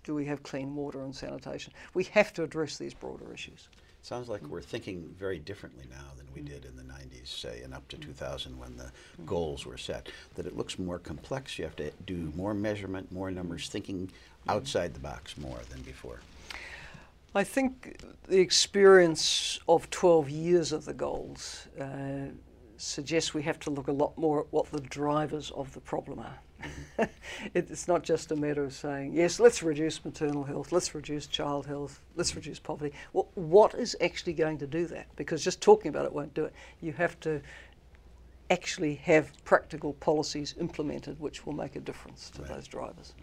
do we have clean water and sanitation? We have to address these broader issues. It sounds like we're thinking very differently now than we did in the 90s, say, and up to 2000 when the goals were set. That it looks more complex. You have to do more measurement, more numbers, thinking outside the box more than before. I think the experience of 12 years of the goals uh, suggests we have to look a lot more at what the drivers of the problem are. it's not just a matter of saying, yes, let's reduce maternal health, let's reduce child health, let's reduce poverty. Well, what is actually going to do that? Because just talking about it won't do it. You have to actually have practical policies implemented which will make a difference to right. those drivers.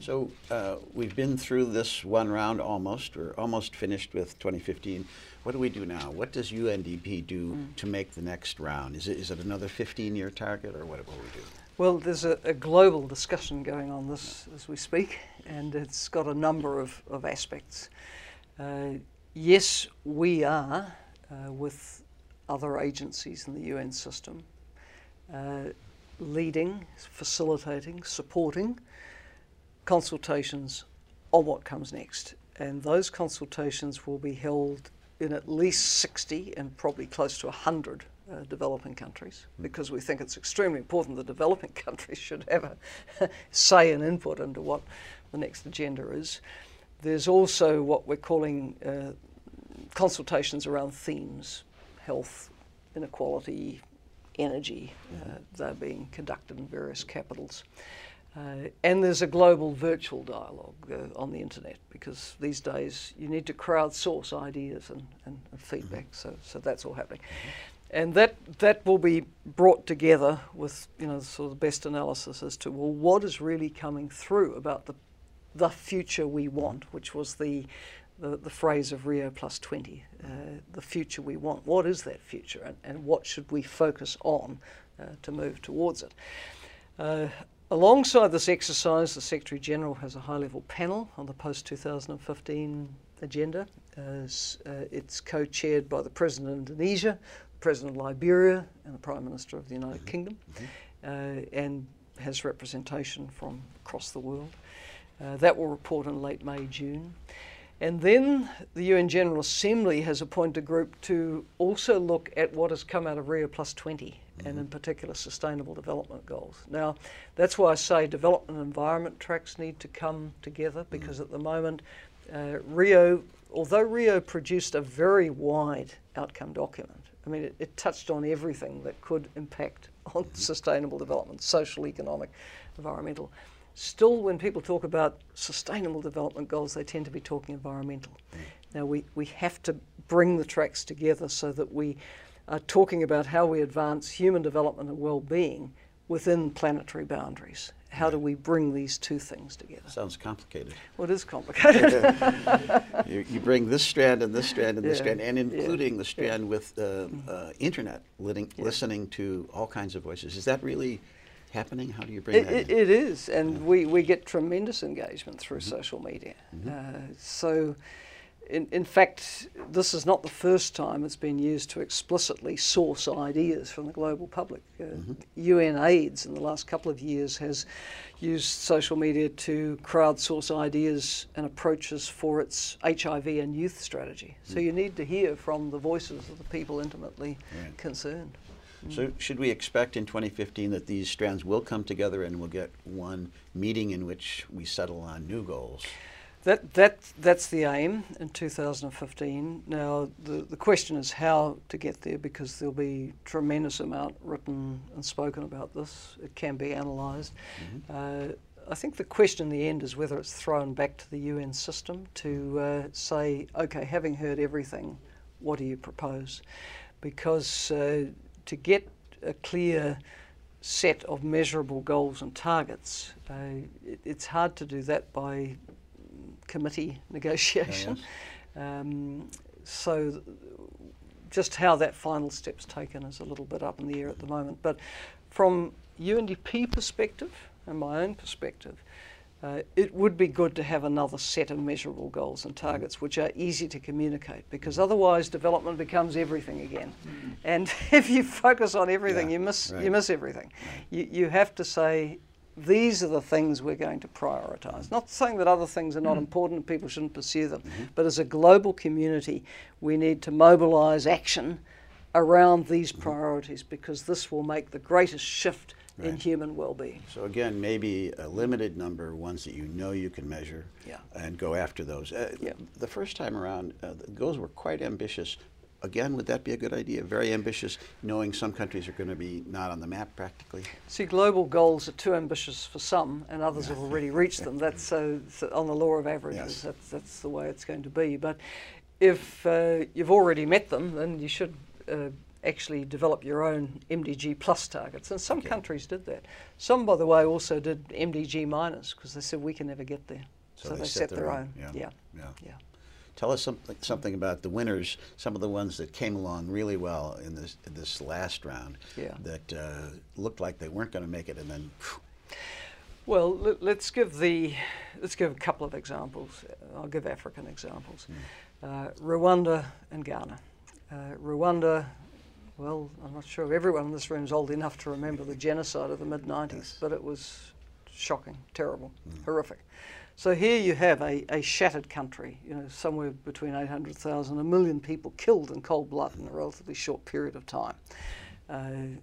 So uh, we've been through this one round almost. We're almost finished with 2015. What do we do now? What does UNDP do mm. to make the next round? Is it, is it another 15-year target, or what will we do? Well, there's a, a, global discussion going on this as we speak, and it's got a number of, of aspects. Uh, yes, we are, uh, with other agencies in the UN system, uh, leading, facilitating, supporting consultations on what comes next. And those consultations will be held in at least 60 and probably close to 100 uh, developing countries hmm. because we think it's extremely important that developing countries should have a say and input into what the next agenda is. There's also what we're calling uh, consultations around themes health, inequality, energy. Uh, hmm. they're being conducted in various capitals. Uh, and there's a global virtual dialogue uh, on the internet because these days you need to crowdsource ideas and, and, and feedback. Mm-hmm. So, so that's all happening. Mm-hmm. And that, that will be brought together with you know sort of the best analysis as to well what is really coming through about the the future we want, which was the the, the phrase of Rio plus 20, uh, the future we want. What is that future and, and what should we focus on uh, to move towards it? Alongside this exercise, the Secretary General has a high level panel on the post 2015 agenda. As, uh, it's co chaired by the President of Indonesia, the President of Liberia, and the Prime Minister of the United mm-hmm. Kingdom, mm-hmm. Uh, and has representation from across the world. Uh, that will report in late May, June. And then the UN General Assembly has appointed a group to also look at what has come out of Rio Plus 20 mm-hmm. and, in particular, Sustainable Development Goals. Now, that's why I say development and environment tracks need to come together mm-hmm. because mm-hmm. at the moment, uh, Rio, although Rio produced a very wide outcome document, I mean, it, it touched on everything that could impact on mm-hmm. sustainable development, social, economic, environmental still, when people talk about sustainable development goals, they tend to be talking environmental. Mm. Now, we, we have to bring the tracks together so that we are talking about how we advance human development and well being within planetary boundaries. How do we bring these two things together? Sounds complicated. Well, it is complicated. you, you, bring this strand and this strand and yeah. this strand, and including yeah. the strand with uh, mm-hmm. uh, internet, listening to all kinds of voices. Is that really happening? How do you bring it, that it, it is, and yeah. we, we get tremendous engagement through mm-hmm. social media. Mm-hmm. Uh, so, in, in fact, this is not the first time it's been used to explicitly source ideas from the global public. Uh. UN AIDS in the last couple of years has used social media to crowdsource ideas and approaches for its HIV and youth strategy. So, mm. you need to hear from the voices of the people intimately concerned. So should we expect in 2015 that these strands will come together and we'll get one meeting in which we settle on new goals? That, that, that's the aim in 2015. Now, the, the question is how to get there because there'll be tremendous amount written and spoken about this. It can be analysed. Mm-hmm. Uh, I think the question in the end is whether it's thrown back to the UN system to uh, say, okay, having heard everything, what do you propose? Because uh, to get a clear set of measurable goals and targets, uh, it, it's hard to do that by committee negotiation. Oh, yes. um, so, just how that final step's taken is a little bit up in the air at the moment. But from UNDP perspective and my own perspective, uh, it would be good to have another set of measurable goals and targets which are easy to communicate because otherwise development becomes everything again. Mm. And if you focus on everything, yeah, you miss right. you miss everything. Right. You, you have to say these are the things we're going to prioritize. Not saying that other things are not mm. important and people shouldn't pursue them, mm-hmm. but as a global community, we need to mobilize action around these mm-hmm. priorities because this will make the greatest shift in human well-being. So again, maybe a limited number, ones that you know you can measure, Yeah. and go after those. Uh, Yeah. The first time around, uh, the goals were quite ambitious. Again, would that be a good idea? Very ambitious, knowing some countries are going to be not on the map practically. See, global goals are too ambitious for some, and others have already reached them. That's so, so on the law of averages. Yes. That's that's the way it's going to be. But if uh, you've already met them, then you should uh, actually develop your own MDG plus targets. And some Okay. countries did that. Some, by the way, also did MDG minus because they said we can never get there. So, they, set, their, own. Yeah. yeah. yeah. Yeah. Tell us something, something about the winners, some of the ones that came along really well in this, in this last round Yeah. that uh, looked like they weren't going to make it and then phew, Well, let, let's give the let's give a couple of examples. I'll give African examples. Uh, Rwanda and Ghana. Uh, Rwanda, well, I'm not sure if everyone in this room is old enough to remember the genocide of the mid 90s, Yes. but it was shocking, terrible, mm. horrific. So here you have a, a shattered country, you know, somewhere between 800,000 and a million people killed in cold blood in a relatively short period of time. Uh,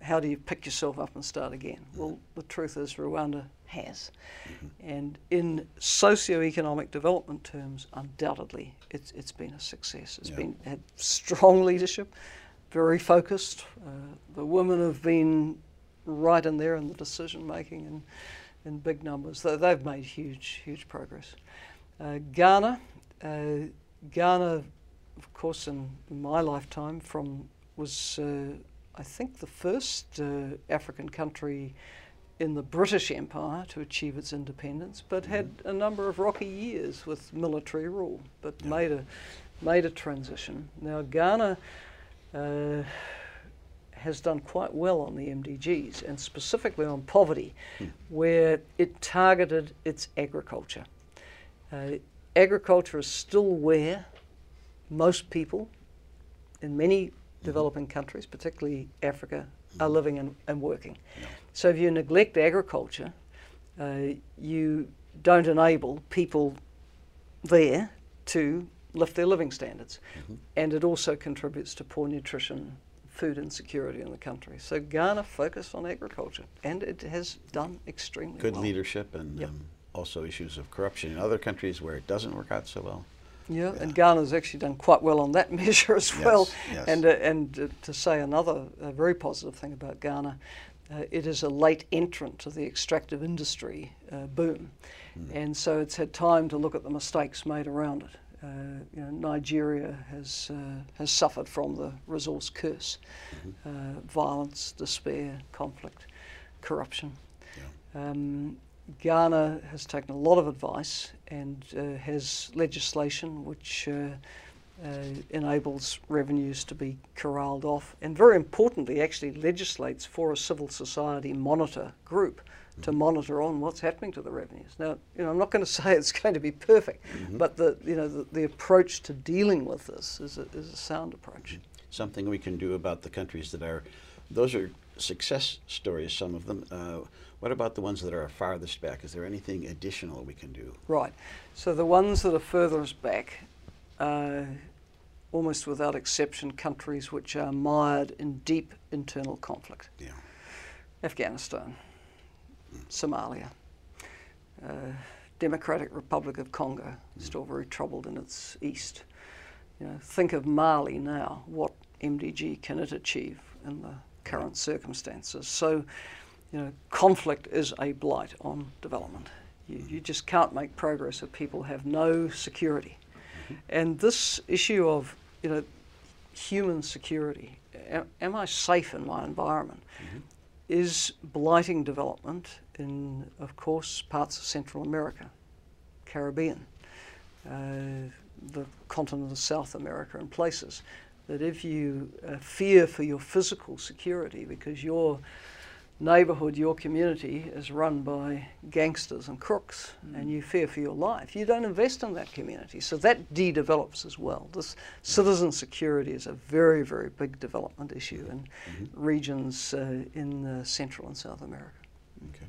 how do you pick yourself up and start again? Mm. Well, the truth is Rwanda has. Mm-hmm. And in socio-economic development terms, undoubtedly, it's, it's been a success. It's Yeah. been had strong leadership, very focused. Uh, the women have been right in there in the decision making and in big numbers. They- They've made huge, huge progress. Uh, Ghana, uh, Ghana, of course, in, my lifetime, from was uh, I think the first uh, African country in the British Empire to achieve its independence, but had a number of rocky years with military rule, but made a made a transition. Now Ghana. Uh, has done quite well on the MDGs and specifically on poverty, where it targeted its agriculture. Uh, agriculture is still where most people in many developing countries, particularly Africa, are living and, and working. So if you neglect agriculture, uh, you don't enable people there to lift their living standards. And it also contributes to poor nutrition, food insecurity in the country. So Ghana focused on agriculture and it has done extremely good well. leadership and Yep. um, also issues of corruption in other countries where it doesn't work out so well. Yeah, and Ghana's actually done quite well on that measure as well. yes. And uh, and uh, to say another uh, very positive thing about Ghana, uh, it is a late entrant to the extractive industry uh, boom, and so it's had time to look at the mistakes made around it. Uh, you know, Nigeria has uh, has suffered from the resource curse, uh, violence, despair, conflict, corruption. Um, Ghana has taken a lot of advice and uh, has legislation which uh, uh, enables revenues to be corralled off, and very importantly, actually legislates for a civil society monitor group to monitor on what's happening to the revenues. Now, you know, I'm not going to say it's going to be perfect, but the you know the, the approach to dealing with this is a, is a sound approach. Something we can do about the countries that are, those are success stories, some of them. Uh, what about the ones that are farthest back? Is there anything additional we can do? Right. So the ones that are furthest back, uh, almost without exception, countries which are mired in deep internal conflict. Yeah. Afghanistan, Somalia, uh, Democratic Republic of Congo, mm. still very troubled in its east. You know, think of Mali now. What MDG can it achieve in the current circumstances? So, you know, conflict is a blight on development. You, mm. you just can't make progress if people have no security. Mm-hmm. And this issue of, you know, human security, am, am I safe in my environment, mm-hmm. Is blighting development in, of course, parts of Central America, Caribbean, uh, the continent of South America, and places that if you uh, fear for your physical security because your neighborhood, your community is run by gangsters and crooks, and you fear for your life, you don't invest in that community. So that de-develops as well. This citizen security is a very, very big development issue in regions uh, in uh, Central and South America. Okay.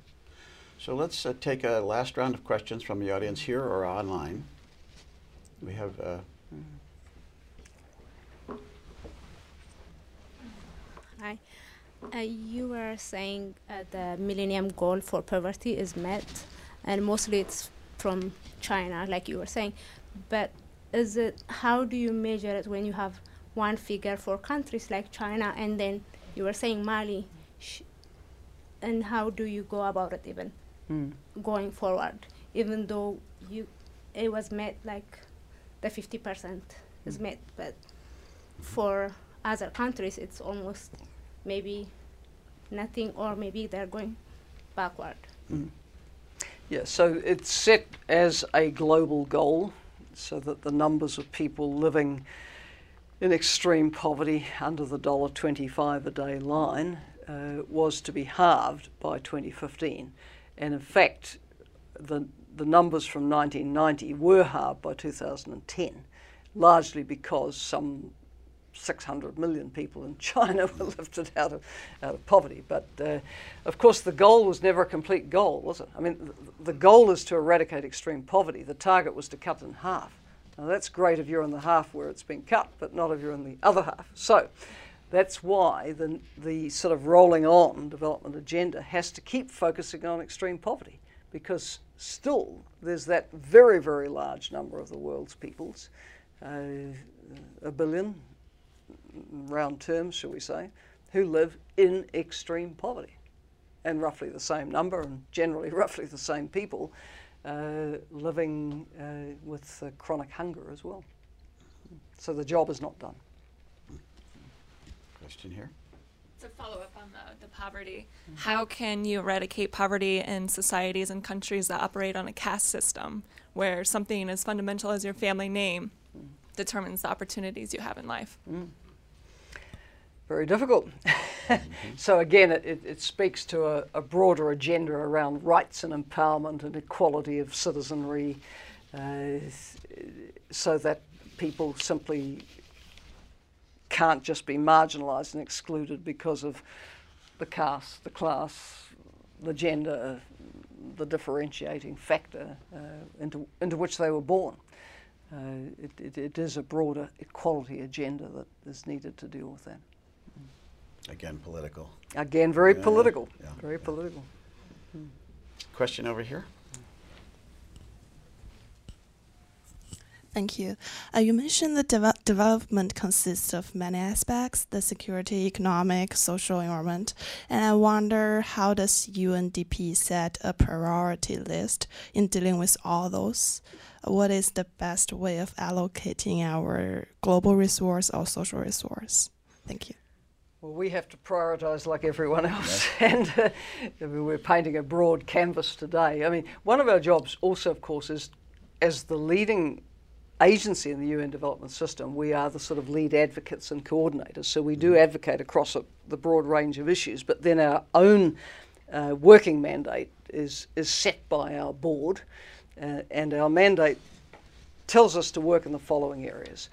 So let's uh, take a last round of questions from the audience here or online. We have. Uh, Hi. Uh, you were saying uh, the millennium goal for poverty is met, and mostly it's from China, like you were saying. But is it how do you measure it when you have one figure for countries like China and then you were saying Mali, sh- and how do you go about it even Mm. going forward? Even though you, it was met like the fifty percent is met, but for other countries it's almost maybe nothing or maybe they're going backward. Yeah, so it's set as a global goal so that the numbers of people living in extreme poverty under the $1.25 a day line uh, was to be halved by 2015. And in fact, the, the numbers from 1990 were halved by 2010, largely because some 600 million people in China were lifted out of, out of poverty. But uh, of course, the goal was never a complete goal, was it? I mean, th- the goal is to eradicate extreme poverty. The target was to cut in half. Now, that's great if you're in the half where it's been cut, but not if you're in the other half. So that's why the, the sort of rolling on development agenda has to keep focusing on extreme poverty because still there's that very, very large number of the world's peoples, uh, a billion, round terms, shall we say, who live in extreme poverty. And roughly the same number, and generally roughly the same people, uh, living uh, with uh, chronic hunger as well. So the job is not done. Question here. To follow up on the, the poverty, how can you eradicate poverty in societies and countries that operate on a caste system where something as fundamental as your family name determines the opportunities you have in life? Very difficult. so again, it, it, it speaks to a, a broader agenda around rights and empowerment and equality of citizenry, uh, so that people simply can't just be marginalised and excluded because of the caste, the class, the gender, the differentiating factor uh, into, into which they were born. Uh, it, it, it is a broader equality agenda that is needed to deal with that. Again, political. Again, very Yeah, political. yeah. Very political. Question over here. Thank you. Uh, you mentioned that deve- development consists of many aspects: the security, economic, social, environment. And I wonder how does UNDP set a priority list in dealing with all those? What is the best way of allocating our global resource or social resource? Thank you. Well, we have to prioritise like everyone else, and uh, I mean, we're painting a broad canvas today. I mean, one of our jobs also, of course, is as the leading agency in the UN development system, we are the sort of lead advocates and coordinators. So we do advocate across a, the broad range of issues, but then our own uh, working mandate is, is set by our board, uh, and our mandate tells us to work in the following areas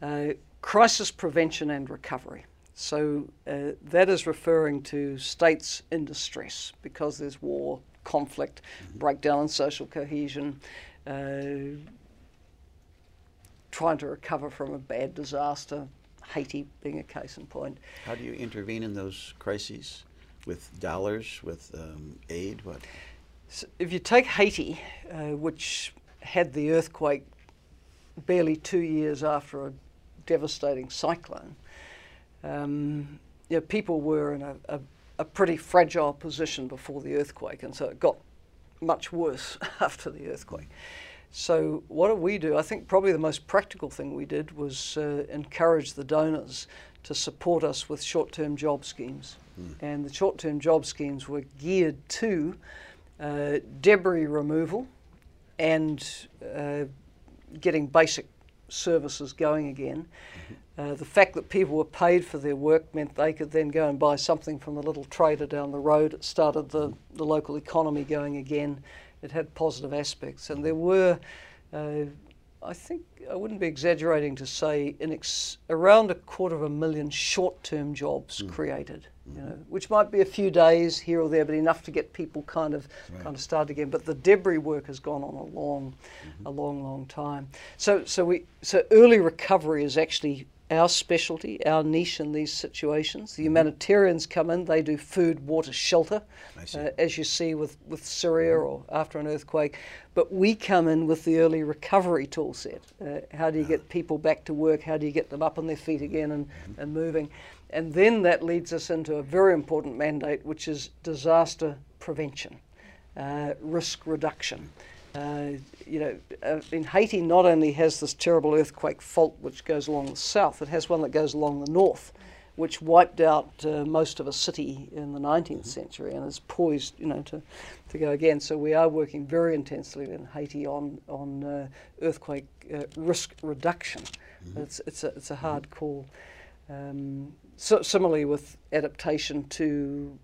uh, crisis prevention and recovery. So uh, that is referring to states in distress because there's war, conflict, breakdown in social cohesion, uh, trying to recover from a bad disaster, Haiti being a case in point. How do you intervene in those crises? With dollars, with um, aid, what? So if you take Haiti, uh, which had the earthquake barely two years after a devastating cyclone, um, you know, people were in a, a, a pretty fragile position before the earthquake, and so it got much worse after the earthquake. So, what did we do? I think probably the most practical thing we did was uh, encourage the donors to support us with short term job schemes. And the short term job schemes were geared to uh, debris removal and uh, getting basic services going again. Uh, the fact that people were paid for their work meant they could then go and buy something from the little trader down the road. It started the, the local economy going again. It had positive aspects. And there were, uh, I think, I wouldn't be exaggerating to say, in ex- around a quarter of a million short term jobs created. You know, which might be a few days here or there, but enough to get people kind of kind of started again. But the debris work has gone on a long, a long, long time. So, so we so early recovery is actually our specialty, our niche in these situations. The humanitarians come in, they do food, water, shelter, uh, as you see with, with Syria or after an earthquake. But we come in with the early recovery tool set. Uh, how do you get people back to work? How do you get them up on their feet again and, and moving? And then that leads us into a very important mandate, which is disaster prevention, uh, risk reduction. Uh, you know, uh, in Haiti, not only has this terrible earthquake fault which goes along the south, it has one that goes along the north, which wiped out uh, most of a city in the 19th century and is poised, you know, to, to go again. So we are working very intensely in Haiti on on uh, earthquake uh, risk reduction. Mm-hmm. It's it's a it's a hard call. Um, so similarly with adaptation to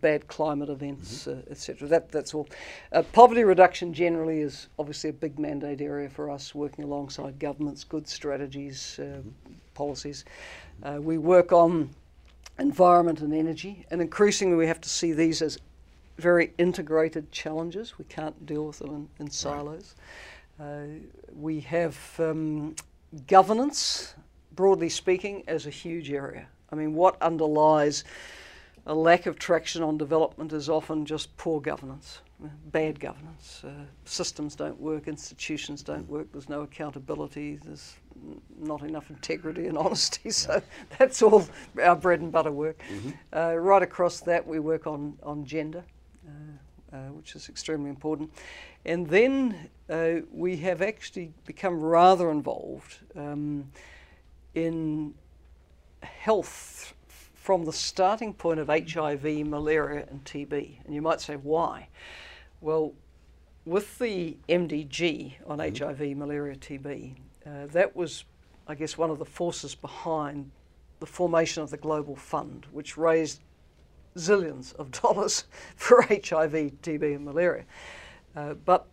bad climate events, mm-hmm. uh, etc. That, that's all. Uh, poverty reduction generally is obviously a big mandate area for us, working alongside governments, good strategies, uh, mm-hmm. policies. Uh, we work on environment and energy, and increasingly we have to see these as very integrated challenges. We can't deal with them in, in silos. Uh, we have um, governance, broadly speaking, as a huge area. I mean, what underlies a lack of traction on development is often just poor governance, uh, bad governance. Uh, systems don't work, institutions don't work, there's no accountability, there's not enough integrity and honesty. So that's all our bread and butter work. Mm-hmm. Uh, right across that, we work on, on gender, uh, uh, which is extremely important. And then uh, we have actually become rather involved um, in health from the starting point of HIV, malaria, and TB. And you might say, why? Well, with the MDG on mm-hmm. HIV, malaria, TB, uh, that was, I guess, one of the forces behind the formation of the Global Fund, which raised zillions of dollars for HIV, TB, and malaria. Uh, but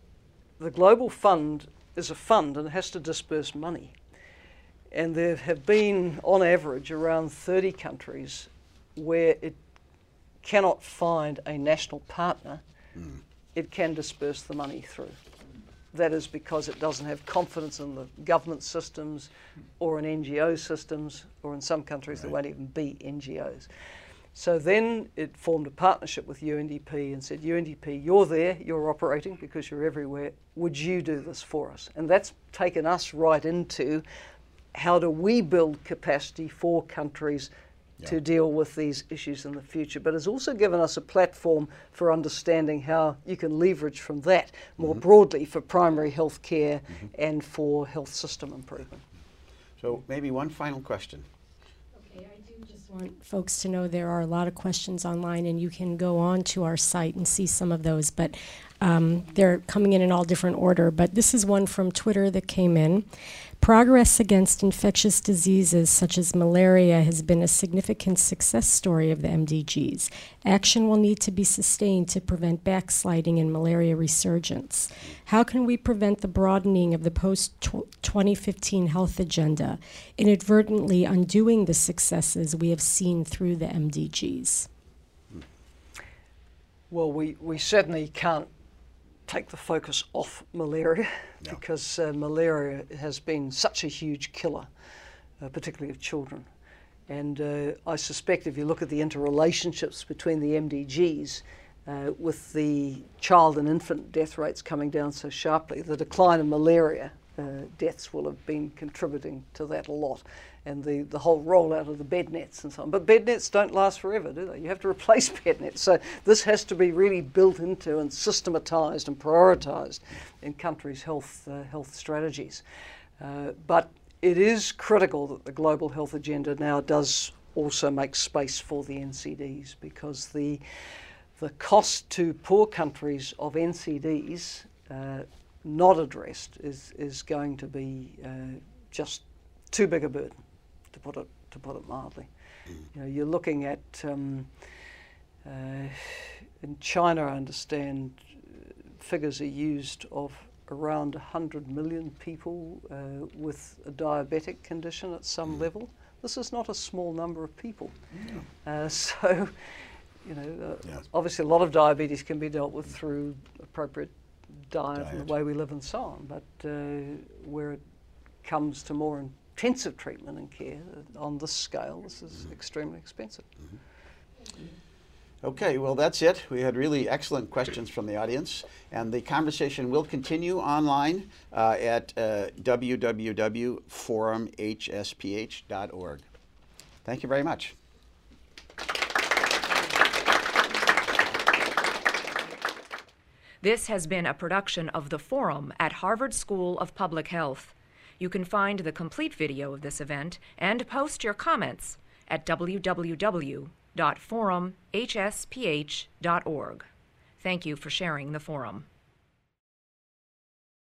the Global Fund is a fund and it has to disperse money. And there have been, on average, around 30 countries where it cannot find a national partner, mm. it can disperse the money through. That is because it doesn't have confidence in the government systems or in NGO systems, or in some countries right. there won't even be NGOs. So then it formed a partnership with UNDP and said, UNDP, you're there, you're operating because you're everywhere. Would you do this for us? And that's taken us right into how do we build capacity for countries yeah. to deal with these issues in the future, but has also given us a platform for understanding how you can leverage from that more mm-hmm. broadly for primary health care mm-hmm. and for health system improvement. So, maybe one final question. Okay, I do just want folks to know there are a lot of questions online, and you can go on to our site and see some of those. But um, they're coming in in all different order, but this is one from Twitter that came in. Progress against infectious diseases such as malaria has been a significant success story of the MDGs. Action will need to be sustained to prevent backsliding in malaria resurgence. How can we prevent the broadening of the post 2015 health agenda, inadvertently undoing the successes we have seen through the MDGs? Well, we, we certainly can't take the focus off malaria no. because uh, malaria has been such a huge killer, uh, particularly of children. And uh, I suspect if you look at the interrelationships between the MDGs, uh, with the child and infant death rates coming down so sharply, the decline of malaria uh, deaths will have been contributing to that a lot and the, the whole rollout of the bed nets and so on. But bed nets don't last forever, do they? You have to replace bed nets. So this has to be really built into and systematized and prioritized in countries' health, uh, health strategies. Uh, but it is critical that the global health agenda now does also make space for the NCDs because the, the cost to poor countries of NCDs uh, not addressed is, is going to be uh, just too big a burden to put it to put it mildly. Mm. You know, you're looking at um, uh, in China. I understand uh, figures are used of around 100 million people uh, with a diabetic condition at some mm. level. This is not a small number of people. Uh, so, you know, uh, obviously a lot of diabetes can be dealt with through appropriate diet, diet. and the way we live and so on. But uh, where it comes to more intensive treatment and care on this scale, this is extremely expensive. Okay, well, that's it. We had really excellent questions from the audience, and the conversation will continue online uh, at uh, www.forumhsph.org. Thank you very much. This has been a production of The Forum at Harvard School of Public Health. You can find the complete video of this event and post your comments at www.forumhsph.org. Thank you for sharing the forum.